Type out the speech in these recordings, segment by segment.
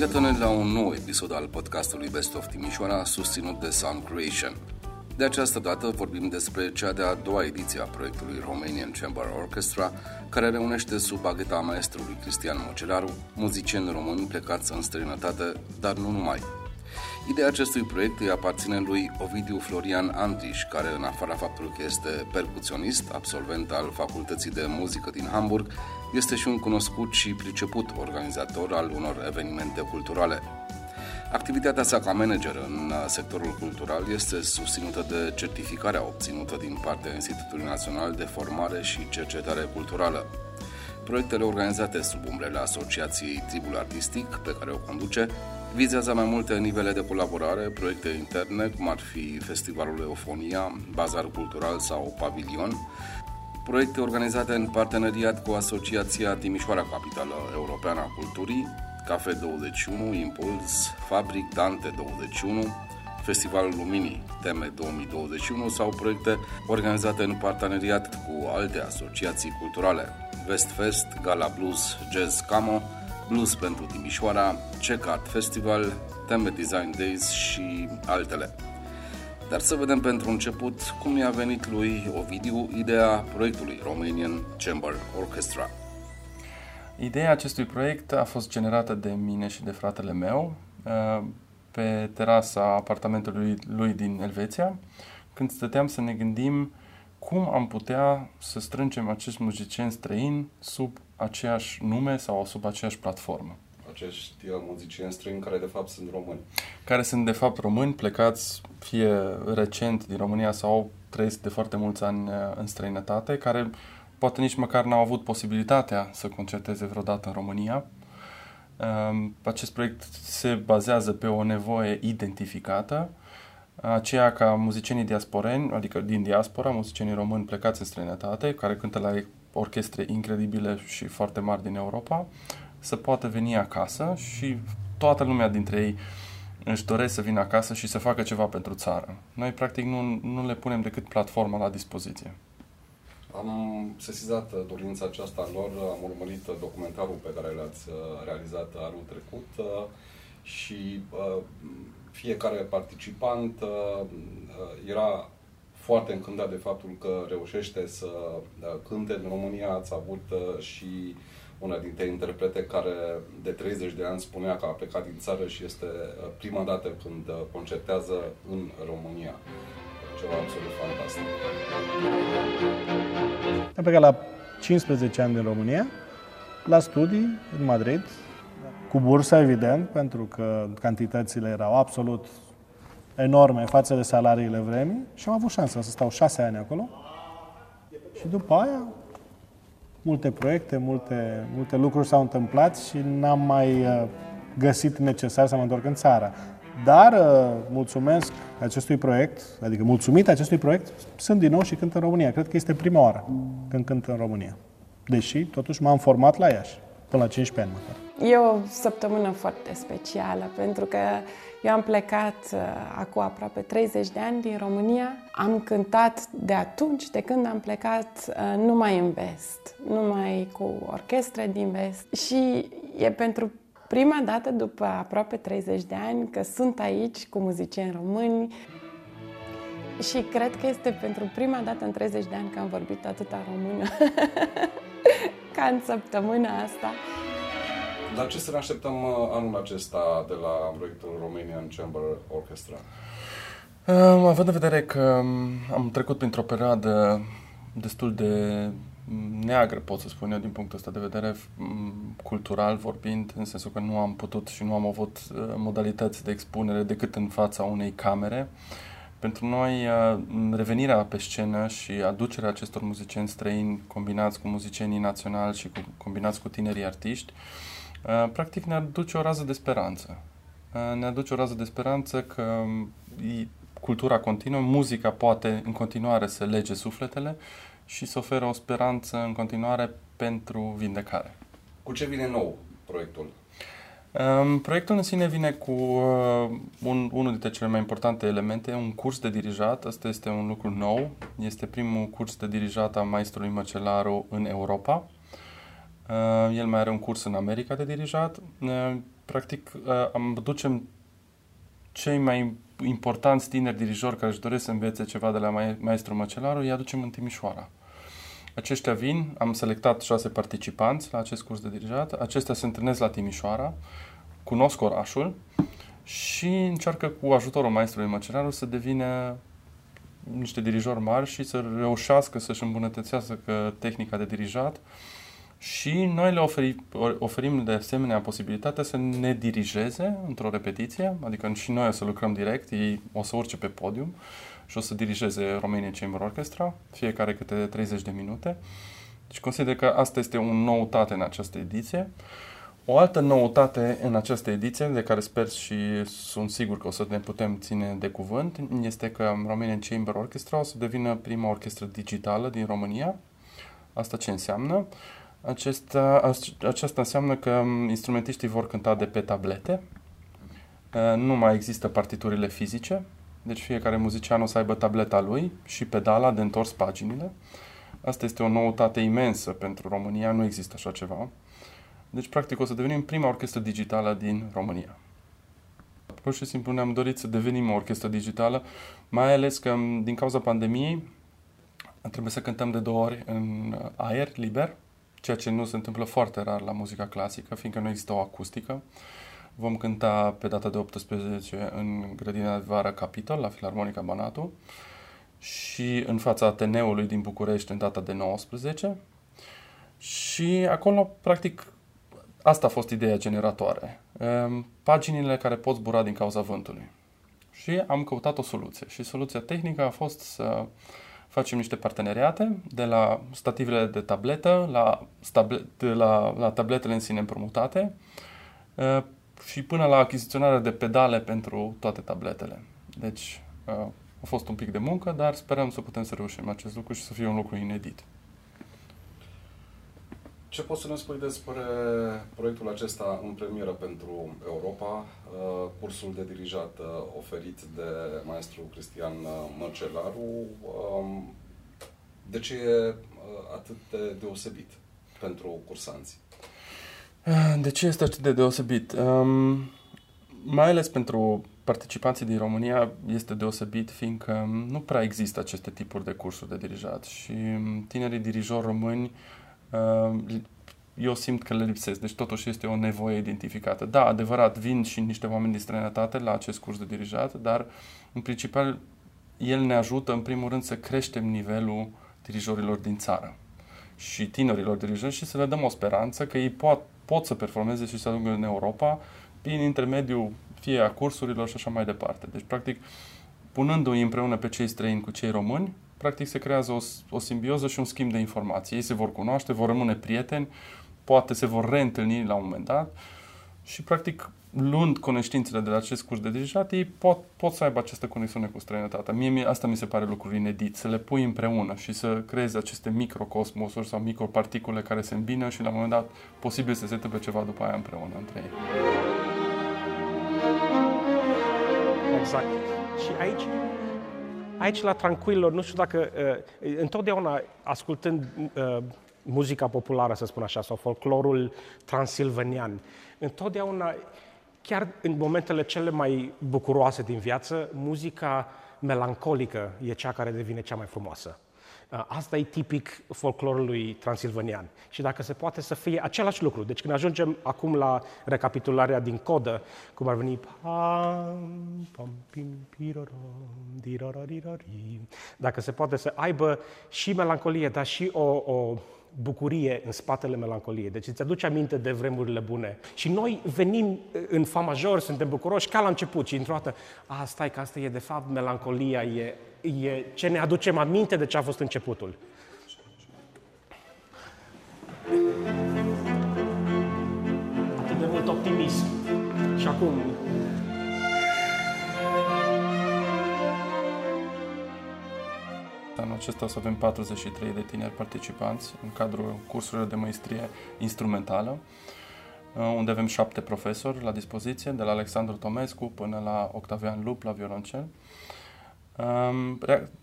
Iată-ne la un nou episod al podcastului Best of Timișoara, susținut de Sound Creation. De această dată vorbim despre cea de-a doua ediție a proiectului Romanian Chamber Orchestra, care reunește sub bagheta maestrului Cristian Mocelaru muzicieni români plecați în străinătate, dar nu numai. Ideea acestui proiect îi aparține lui Ovidiu Florian Antiș, care în afara faptului că este percuționist, absolvent al Facultății de Muzică din Hamburg, este și un cunoscut și priceput organizator al unor evenimente culturale. Activitatea sa ca manager în sectorul cultural este susținută de certificarea obținută din partea Institutului Național de Formare și Cercetare Culturală. Proiectele organizate sub umbrele Asociației Tribul Artistic, pe care o conduce, vizează mai multe nivele de colaborare, proiecte interne, cum ar fi Festivalul Eofonia, Bazar Cultural sau Pavilion, proiecte organizate în parteneriat cu Asociația Timișoara Capitală Europeană a Culturii, Cafe 21, Impuls, Fabric Dante 21, Festivalul Luminii, Teme 2021 sau proiecte organizate în parteneriat cu alte asociații culturale, Westfest, Gala Blues, Jazz Camo, Blues pentru Timișoara, Check Art Festival, Teme Design Days și altele. Dar să vedem pentru început cum i-a venit lui Ovidiu ideea proiectului Romanian Chamber Orchestra. Ideea acestui proiect a fost generată de mine și de fratele meu uh, pe terasa apartamentului lui din Elveția, când stăteam să ne gândim cum am putea să strângem acești muzicieni străini sub aceeași nume sau sub aceeași platformă. Acești uh, muzicieni străini care de fapt sunt români. Care sunt de fapt români plecați fie recent din România sau au trăit de foarte mulți ani uh, în străinătate, care poate nici măcar n-au avut posibilitatea să concerteze vreodată în România. Um, acest proiect se bazează pe o nevoie identificată, aceea ca muzicienii diasporeni, adică din diaspora, muzicienii români plecați în străinătate, care cântă la orchestre incredibile și foarte mari din Europa, să poată veni acasă și toată lumea dintre ei își doresc să vină acasă și să facă ceva pentru țară. Noi, practic, nu, nu le punem decât platforma la dispoziție. Am sesizat dorința aceasta lor, am urmărit documentarul pe care l-ați uh, realizat anul trecut uh, și uh, fiecare participant era foarte încântat de faptul că reușește să cânte în România. Ați avut și una dintre interprete care de 30 de ani spunea că a plecat din țară și este prima dată când concertează în România ceva absolut fantastic. Am plecat la 15 ani din România, la studii în Madrid, cu bursa, evident, pentru că cantitățile erau absolut enorme față de salariile vremii și am avut șansa să stau șase ani acolo. Și după aia, multe proiecte, multe, multe lucruri s-au întâmplat și n-am mai uh, găsit necesar să mă întorc în țară. Dar uh, mulțumesc acestui proiect, adică mulțumit acestui proiect, sunt din nou și cânt în România. Cred că este prima oară când cânt în România. Deși, totuși, m-am format la Iași, până la 15 ani măcar. E o săptămână foarte specială, pentru că eu am plecat uh, acum aproape 30 de ani din România. Am cântat de atunci, de când am plecat, uh, numai în vest, numai cu orchestre din vest. Și e pentru prima dată după aproape 30 de ani că sunt aici cu muzicieni români și cred că este pentru prima dată în 30 de ani că am vorbit atâta română ca în săptămâna asta. La ce să ne așteptăm uh, anul acesta de la proiectul Romanian Chamber Orchestra? Um, având în vedere că um, am trecut printr-o perioadă destul de neagră, pot să spun eu, din punctul ăsta de vedere, cultural vorbind, în sensul că nu am putut și nu am avut uh, modalități de expunere decât în fața unei camere. Pentru noi, uh, revenirea pe scenă și aducerea acestor muzicieni străini combinați cu muzicienii naționali și cu, combinați cu tinerii artiști, uh, practic ne aduce o rază de speranță. Ne aduce o rază de speranță că um, cultura continuă, muzica poate în continuare să lege sufletele și să oferă o speranță în continuare pentru vindecare. Cu ce vine nou proiectul? Um, proiectul în sine vine cu uh, un, unul dintre cele mai importante elemente, un curs de dirijat. Asta este un lucru nou. Este primul curs de dirijat a maestrului Măcelaru în Europa. Uh, el mai are un curs în America de dirijat. Uh, practic, uh, am ducem cei mai importanți tineri dirijori care își doresc să învețe ceva de la maestru Măcelaru, îi aducem în Timișoara. Aceștia vin, am selectat șase participanți la acest curs de dirijat, acestea se întâlnesc la Timișoara, cunosc orașul și încearcă cu ajutorul maestrului Măcelaru să devină niște dirijori mari și să reușească să-și îmbunătățească tehnica de dirijat. Și noi le oferi, oferim de asemenea posibilitatea să ne dirigeze într-o repetiție, adică și noi o să lucrăm direct, ei o să urce pe podium și o să dirigeze Romania Chamber Orchestra, fiecare câte 30 de minute. Deci consider că asta este o noutate în această ediție. O altă noutate în această ediție, de care sper și sunt sigur că o să ne putem ține de cuvânt, este că Romanian Chamber Orchestra o să devină prima orchestră digitală din România. Asta ce înseamnă? Acesta, aceasta înseamnă că instrumentiștii vor cânta de pe tablete, nu mai există partiturile fizice, deci fiecare muzician o să aibă tableta lui și pedala de întors paginile. Asta este o noutate imensă pentru România, nu există așa ceva. Deci, practic, o să devenim prima orchestră digitală din România. Pur și simplu ne-am dorit să devenim o orchestră digitală, mai ales că, din cauza pandemiei, trebuie să cântăm de două ori în aer liber, ceea ce nu se întâmplă foarte rar la muzica clasică, fiindcă nu există o acustică. Vom cânta pe data de 18 în grădina de vară Capitol, la Filarmonica Banatu, și în fața Ateneului din București în data de 19. Și acolo, practic, asta a fost ideea generatoare. Ehm, paginile care pot zbura din cauza vântului. Și am căutat o soluție. Și soluția tehnică a fost să facem niște parteneriate de la stativele de tabletă la, stable, de la, la tabletele în sine împrumutate uh, și până la achiziționarea de pedale pentru toate tabletele. Deci uh, a fost un pic de muncă, dar sperăm să putem să reușim acest lucru și să fie un lucru inedit. Ce poți să ne spui despre proiectul acesta în premieră pentru Europa, uh, cursul de dirijat uh, oferit de maestru Cristian uh, Mărcelaru? Um, de ce e atât de deosebit pentru cursanți? De ce este atât de deosebit? Um, mai ales pentru participanții din România este deosebit, fiindcă nu prea există aceste tipuri de cursuri de dirijat și tinerii dirijori români Ehm, eu simt că le lipsesc. Deci totuși este o nevoie identificată. Da, adevărat, vin și niște oameni din străinătate la acest curs de dirijat, dar în principal el ne ajută în primul rând să creștem nivelul dirijorilor din țară și tinerilor dirijori și să le dăm o speranță că ei pot, pot să performeze și să ajungă în Europa prin intermediul fie a cursurilor și așa mai departe. Deci, practic, punându-i împreună pe cei străini cu cei români, practic se creează o, o simbioză și un schimb de informații. Ei se vor cunoaște, vor rămâne prieteni, poate se vor reîntâlni la un moment dat și practic luând cunoștințele de la acest curs de dirijat, ei pot, pot să aibă această conexiune cu străinătatea. Mie, mie asta mi se pare lucrul inedit, să le pui împreună și să creezi aceste microcosmosuri sau microparticule care se îmbină și la un moment dat posibil să se întâmple ceva după aia împreună între ei. Exact. Și aici aici la Tranquillo, nu știu dacă uh, întotdeauna ascultând uh, muzica populară, să spun așa, sau folclorul transilvanian, întotdeauna, chiar în momentele cele mai bucuroase din viață, muzica melancolică e cea care devine cea mai frumoasă. Uh, asta e tipic folclorului transilvanian. Și dacă se poate să fie același lucru. Deci când ajungem acum la recapitularea din codă, cum ar veni dacă se poate să aibă și melancolie, dar și o, o bucurie în spatele melancoliei. Deci îți aduce aminte de vremurile bune. Și noi venim în fa major, suntem bucuroși ca la început și într-o dată, a, stai că asta e de fapt melancolia, e, e ce ne aducem aminte de ce a fost începutul. Atât de mult optimism. Și acum, Anul acesta o să avem 43 de tineri participanți în cadrul cursurilor de maestrie instrumentală, uh, unde avem șapte profesori la dispoziție, de la Alexandru Tomescu până la Octavian Lup la violoncel. Um,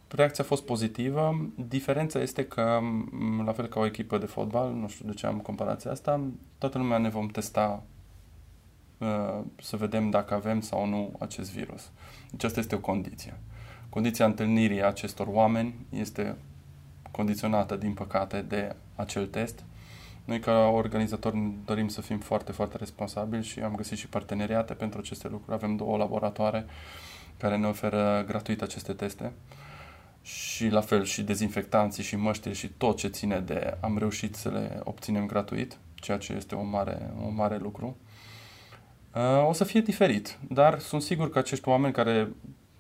reacția a fost pozitivă. Diferența este că, mm, la fel ca o echipă de fotbal, nu știu de ce am comparația asta, toată lumea ne vom testa uh, să vedem dacă avem sau nu acest virus. Deci asta este o condiție. Condiția întâlnirii acestor oameni este condiționată, din păcate, de acel test. Noi, ca organizatori, dorim să fim foarte, foarte responsabili și am găsit și parteneriate pentru aceste lucruri. Avem două laboratoare care ne oferă gratuit aceste teste și la fel și dezinfectanții și măștile și tot ce ține de am reușit să le obținem gratuit, ceea ce este un mare, un mare lucru. Uh, o să fie diferit, dar sunt sigur că acești oameni care,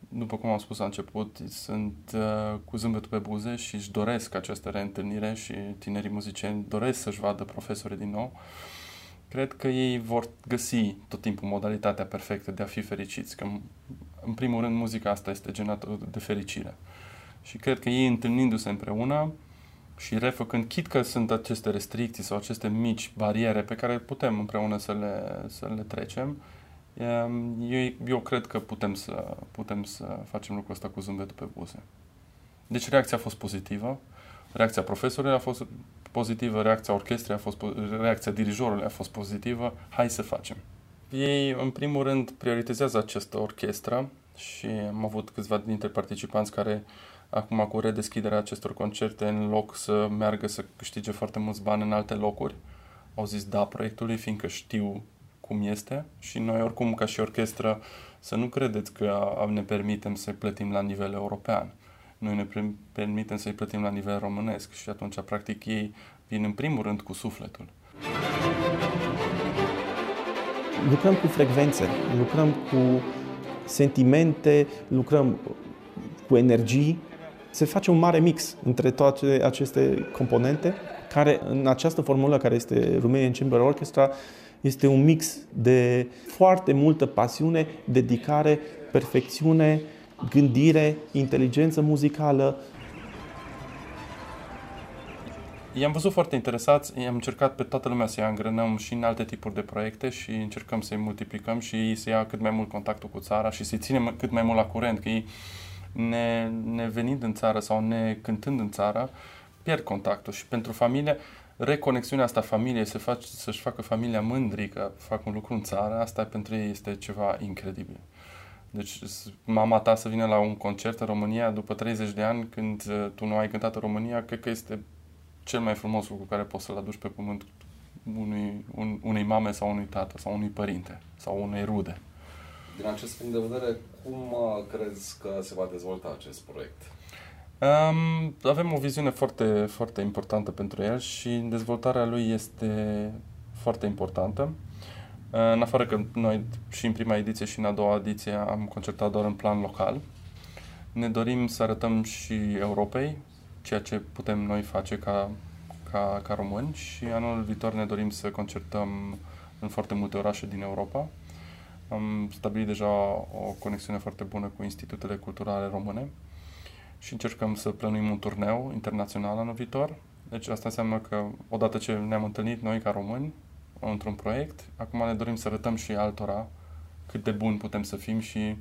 după cum am spus la început, sunt uh, cu zâmbetul pe buze și își doresc această reîntâlnire și tinerii muzicieni doresc să-și vadă profesorii din nou, cred că ei vor găsi tot timpul modalitatea perfectă de a fi fericiți, că în primul rând muzica asta este generată de fericire. Și cred că ei întâlnindu-se împreună și refăcând, chit că sunt aceste restricții sau aceste mici bariere pe care putem împreună să le, să le trecem, eu, eu cred că putem să, putem să facem lucrul ăsta cu zâmbetul pe buze. Deci reacția a fost pozitivă, reacția profesorului a fost pozitivă, reacția orchestrei a fost reacția dirijorului a fost pozitivă, hai să facem. Ei, în primul rând, prioritizează această orchestră și am avut câțiva dintre participanți care acum cu redeschiderea acestor concerte, în loc să meargă să câștige foarte mulți bani în alte locuri, au zis da proiectului, fiindcă știu cum este și noi oricum ca și orchestră să nu credeți că ne permitem să-i plătim la nivel european. Noi ne permitem să-i plătim la nivel românesc și atunci practic ei vin în primul rând cu sufletul. Lucrăm cu frecvențe, lucrăm cu sentimente, lucrăm cu energii se face un mare mix între toate aceste componente, care în această formulă care este Romanian Chamber Orchestra este un mix de foarte multă pasiune, dedicare, perfecțiune, gândire, inteligență muzicală. I-am văzut foarte interesați, i-am încercat pe toată lumea să-i angrenăm și în alte tipuri de proiecte și încercăm să-i multiplicăm și ei să ia cât mai mult contactul cu țara și să-i ținem cât mai mult la curent, că ei ne, ne venind în țară sau ne cântând în țară, pierd contactul și pentru familie, reconexiunea asta familiei, să faci, să-și facă familia mândri că fac un lucru în țară, asta pentru ei este ceva incredibil. Deci mama ta să vină la un concert în România după 30 de ani când uh, tu nu ai cântat în România, cred că este cel mai frumos lucru care poți să-l aduci pe pământ unui, un, unei mame sau unui tată sau unui părinte sau unei rude. Din acest punct de vedere, cum uh, crezi că se va dezvolta acest proiect? Um, avem o viziune foarte, foarte importantă pentru el și dezvoltarea lui este foarte importantă. Uh, în afară că noi și în prima ediție și în a doua ediție am concertat doar în plan local, ne dorim să arătăm și Europei ceea ce putem noi face ca, ca, ca români și anul viitor ne dorim să concertăm în foarte multe orașe din Europa. Am stabilit deja o conexiune foarte bună cu institutele culturale române și încercăm să plănuim un turneu internațional anul viitor. Deci asta înseamnă că odată ce ne-am întâlnit noi ca români într-un proiect, acum ne dorim să arătăm și altora cât de buni putem să fim și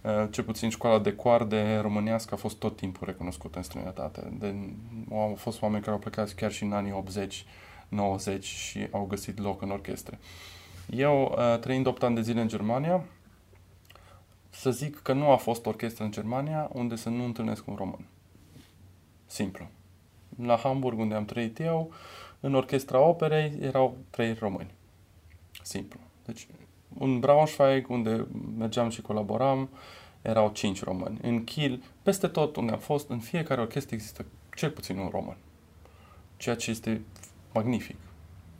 uh, cel puțin școala de coarde românească a fost tot timpul recunoscută în străinătate. De, au fost oameni care au plecat chiar și în anii 80, 90 și au găsit loc în orchestre. Eu, uh, trăind 8 ani de zile în Germania, să zic că nu a fost orchestră în Germania unde să nu întâlnesc un român. Simplu. La Hamburg, unde am trăit eu, în orchestra operei erau trei români. Simplu. Deci, în Braunschweig, unde mergeam și colaboram, erau cinci români. În Kiel, peste tot unde am fost, în fiecare orchestră există cel puțin un român. Ceea ce este magnific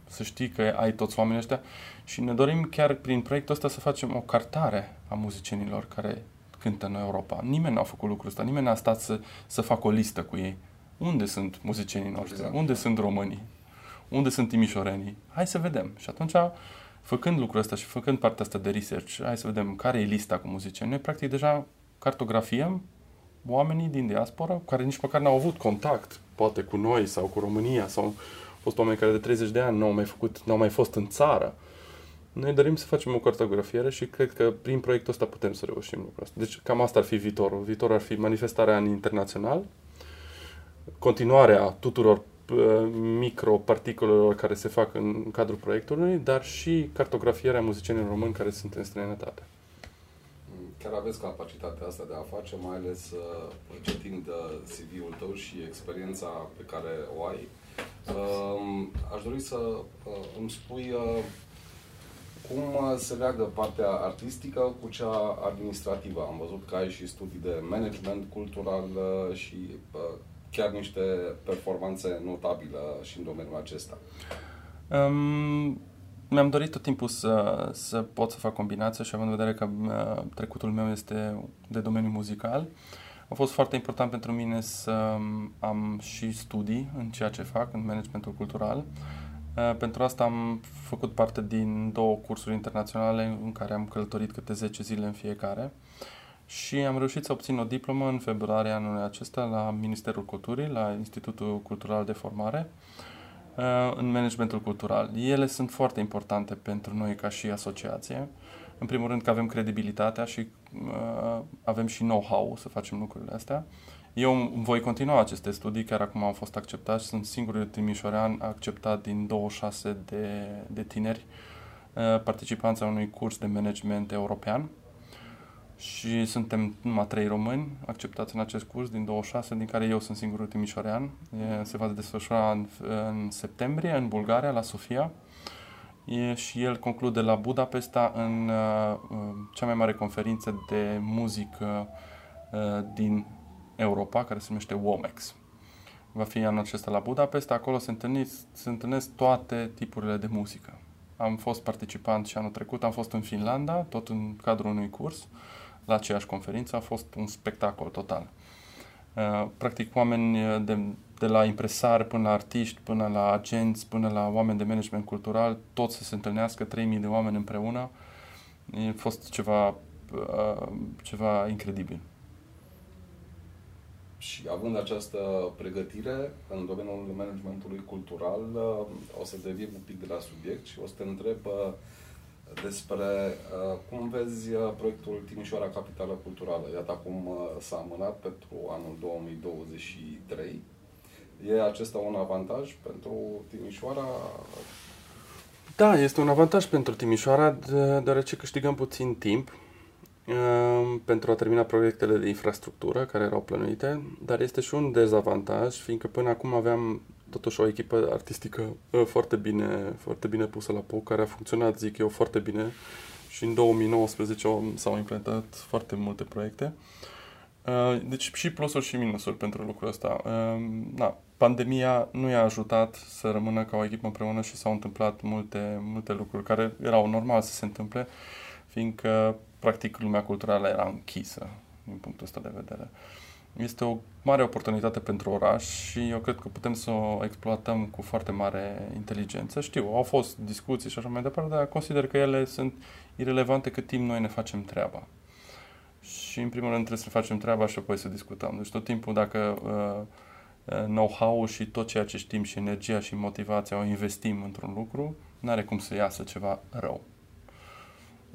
să știi că ai toți oamenii ăștia și ne dorim chiar prin proiectul ăsta să facem o cartare a muzicienilor care cântă în Europa. Nimeni n-a făcut lucrul ăsta, nimeni n-a stat să, să facă o listă cu ei. Unde sunt muzicienii noștri? Exact. Unde sunt românii? Unde sunt timișorenii? Hai să vedem. Și atunci, făcând lucrul ăsta și făcând partea asta de research, hai să vedem care e lista cu muzicieni. Noi, practic, deja cartografiem oamenii din diaspora care nici măcar n-au avut contact, poate cu noi sau cu România sau fost oameni care de 30 de ani nu au mai, făcut, nu au mai fost în țară. Noi dorim să facem o cartografiere și cred că prin proiectul ăsta putem să reușim lucrul ăsta. Deci cam asta ar fi viitorul. Viitorul ar fi manifestarea în internațional, continuarea tuturor uh, microparticolelor care se fac în cadrul proiectului, dar și cartografierea muzicienilor români care sunt în străinătate. Chiar aveți capacitatea asta de a face, mai ales uh, citind uh, CV-ul tău și experiența pe care o ai. Uh, aș dori să uh, îmi spui uh, cum uh, se leagă partea artistică cu cea administrativă. Am văzut că ai și studii de management cultural uh, și uh, chiar niște performanțe notabile și în domeniul acesta. Um, mi-am dorit tot timpul să, să pot să fac combinație și având în vedere că uh, trecutul meu este de domeniu muzical, a fost foarte important pentru mine să am și studii în ceea ce fac, în managementul cultural. Uh, pentru asta am făcut parte din două cursuri internaționale în care am călătorit câte 10 zile în fiecare și am reușit să obțin o diplomă în februarie anului acesta la Ministerul Culturii, la Institutul Cultural de Formare, uh, în managementul cultural. Ele sunt foarte importante pentru noi ca și asociație. În primul rând că avem credibilitatea și uh, avem și know-how să facem lucrurile astea. Eu voi continua aceste studii, chiar acum am fost acceptat și sunt singurul timișorean acceptat din 26 de, de tineri uh, participanți a unui curs de management european și suntem numai trei români acceptați în acest curs din 26, din care eu sunt singurul timișorean. Se va desfășura în, în septembrie în Bulgaria, la Sofia. E, și el conclude la Budapesta în uh, cea mai mare conferință de muzică uh, din Europa, care se numește WOMEX. Va fi anul acesta la Budapesta, acolo se, întâlnesc, se întâlnesc toate tipurile de muzică. Am fost participant și anul trecut, am fost în Finlanda, tot în cadrul unui curs. Uh, la aceeași conferință a fost un spectacol total. Uh, practic, oameni uh, de, de la impresari până la artiști, până la agenți, până la oameni de management cultural, toți să se întâlnească, 3000 de oameni împreună. A fost ceva, uh, ceva incredibil. Și având această pregătire în domeniul managementului cultural, o să deviem un pic de la subiect și o să te întreb despre uh, cum vezi uh, proiectul Timișoara Capitală Culturală. Iată acum uh, s-a amânat pentru anul 2023. E acesta un avantaj pentru Timișoara? Da, este un avantaj pentru Timișoara, deoarece câștigăm puțin timp uh, pentru a termina proiectele de infrastructură care erau plănuite, dar este și un dezavantaj, fiindcă până acum aveam totuși o echipă artistică uh, foarte bine, foarte bine pusă la POC, care a funcționat, zic eu, foarte bine și în 2019 s-au implementat foarte multe proiecte. Uh, deci și plusuri și minusuri pentru lucrul ăsta. Na, uh, pandemia nu i-a ajutat să rămână ca o echipă împreună și s-au întâmplat multe, multe lucruri care erau normal să se întâmple, fiindcă practic lumea culturală era închisă din punctul ăsta de vedere. Uh, este o mare oportunitate pentru oraș și eu cred că putem să o exploatăm cu foarte mare inteligență. Știu, au fost discuții și așa mai departe, dar consider că ele sunt irelevante cât timp noi ne facem treaba. Și în primul rând trebuie să facem treaba și apoi să discutăm. Deci tot timpul dacă uh, uh know-how și tot ceea ce știm și energia și motivația o investim într-un lucru, nu are cum să iasă ceva rău.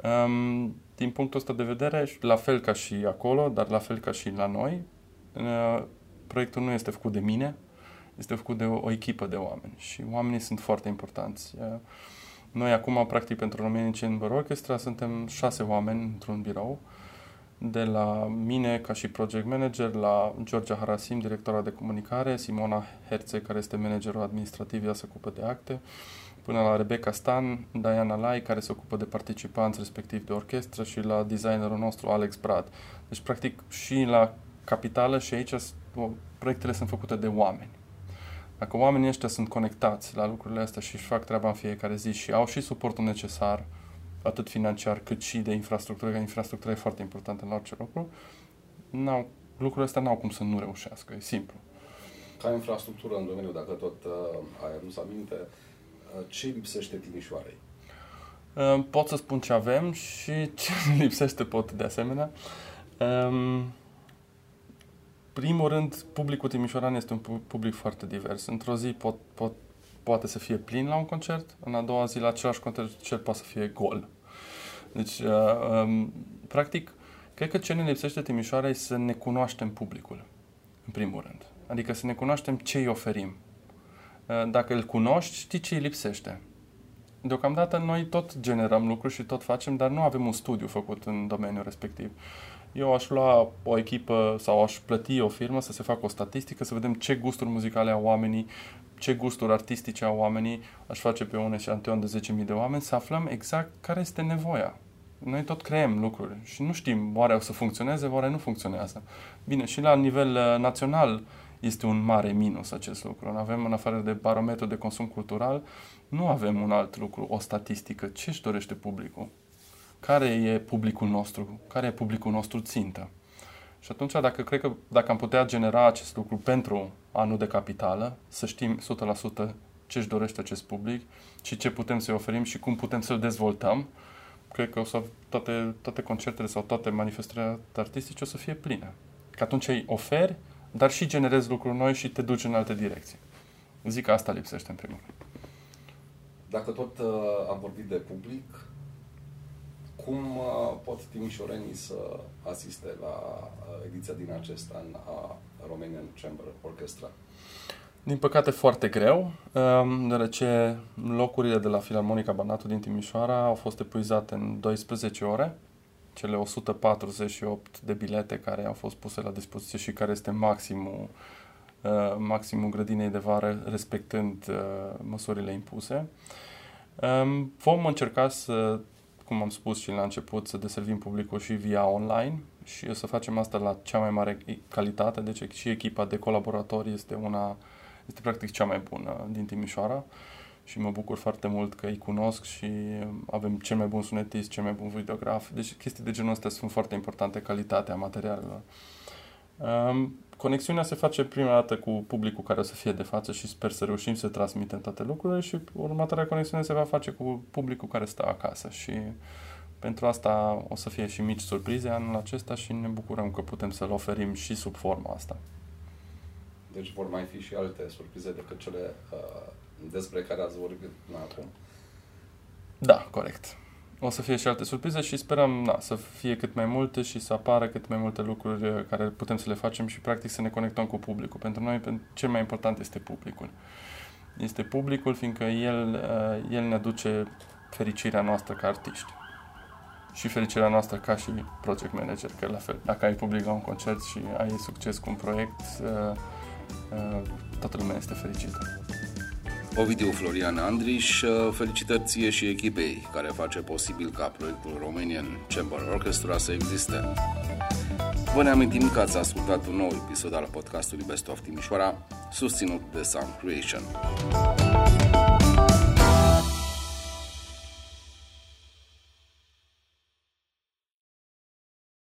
Um, din punctul ăsta de vedere, la fel ca și acolo, dar la fel ca și la noi, Uh, proiectul nu este făcut de mine, este făcut de o, o echipă de oameni și oamenii sunt foarte importanți. Uh, noi acum, practic, pentru România Chamber Orchestra suntem șase oameni într-un birou, de la mine ca și project manager, la Georgia Harasim, directora de comunicare, Simona Herțe, care este managerul administrativ, ea se ocupă de acte, până la Rebecca Stan, Diana Lai, care se ocupă de participanți, respectiv de orchestră, și la designerul nostru, Alex Brad. Deci, practic, și la capitală și aici proiectele sunt făcute de oameni. Dacă oamenii ăștia sunt conectați la lucrurile astea și își fac treaba în fiecare zi și au și suportul necesar, atât financiar cât și de infrastructură, că infrastructura e foarte importantă la orice lucru, n-au, lucrurile astea n-au cum să nu reușească, e simplu. Ca infrastructură în domeniu, dacă tot uh, ai adus aminte, uh, ce lipsește Timișoarei? Uh, pot să spun ce avem și ce lipsește pot de asemenea. Um, primul rând, publicul timișoran este un public foarte divers. Într-o zi pot, pot, poate să fie plin la un concert, în a doua zi la același concert poate să fie gol. Deci, uh, um, practic, cred că ce ne lipsește Timișoara e să ne cunoaștem publicul, în primul rând. Adică să ne cunoaștem ce îi oferim. Uh, dacă îl cunoști, știi ce îi lipsește. Deocamdată noi tot generăm lucruri și tot facem, dar nu avem un studiu făcut în domeniul respectiv. Eu aș lua o echipă sau aș plăti o firmă să se facă o statistică, să vedem ce gusturi muzicale au oamenii, ce gusturi artistice au oamenii, aș face pe un eșantion de 10.000 de oameni, să aflăm exact care este nevoia. Noi tot creăm lucruri și nu știm oare o să funcționeze, oare nu funcționează. Bine, și la nivel uh, național este un mare minus acest lucru. Avem, în afară de barometru de consum cultural, nu avem un alt lucru, o statistică. Ce își dorește publicul? Care e publicul nostru? Care e publicul nostru țintă? Și atunci, dacă cred că dacă am putea genera acest lucru pentru anul de capitală, să știm 100% ce își dorește acest public și ce putem să-i oferim și cum putem să-l dezvoltăm, cred că o să toate, toate concertele sau toate manifestările artistice o să fie pline. Că atunci îi oferi, dar și generezi lucruri noi și te duci în alte direcții. Zic că asta lipsește în primul rând. Dacă tot uh, am vorbit de public, cum uh, pot timișorenii să asiste la uh, ediția din acest an a Romanian Chamber Orchestra? Din păcate foarte greu, um, deoarece locurile de la Filarmonica Banatul din Timișoara au fost epuizate în 12 ore. Cele 148 de bilete care au fost puse la dispoziție și care este maximul, uh, maximul grădinei de vară respectând măsurile impuse. Um, vom încerca să cum am spus și la început, să deservim publicul și via online și o să facem asta la cea mai mare calitate, deci și echipa de colaboratori este una, este practic cea mai bună din Timișoara și mă bucur foarte mult că îi cunosc și avem cel mai bun sunetist, cel mai bun videograf, deci chestii de genul ăsta sunt foarte importante, calitatea materialelor. Um, conexiunea se face prima dată cu publicul care o să fie de față și sper să reușim să transmitem toate lucrurile și următoarea conexiune se va face cu publicul care stă acasă și pentru asta o să fie și mici surprize anul acesta și ne bucurăm că putem să-l oferim și sub forma asta. Deci vor mai fi și alte surprize decât cele uh, despre care ați vorbit până acum. Da, corect o să fie și alte surprize și sperăm na, să fie cât mai multe și să apară cât mai multe lucruri uh, care putem să le facem și practic să ne conectăm cu publicul. Pentru noi cel mai important este publicul. Este publicul fiindcă el, uh, el ne aduce fericirea noastră ca artiști și fericirea noastră ca și project manager, că la fel, dacă ai public la un concert și ai succes cu un proiect, uh, toată lumea este fericită. Ovidiu Florian Andriș, uh, felicitări ție și echipei care face posibil ca proiectul Romanian Chamber Orchestra să existe. Vă ne amintim că ați ascultat un nou episod al podcastului Best of Timișoara, susținut de Sound Creation.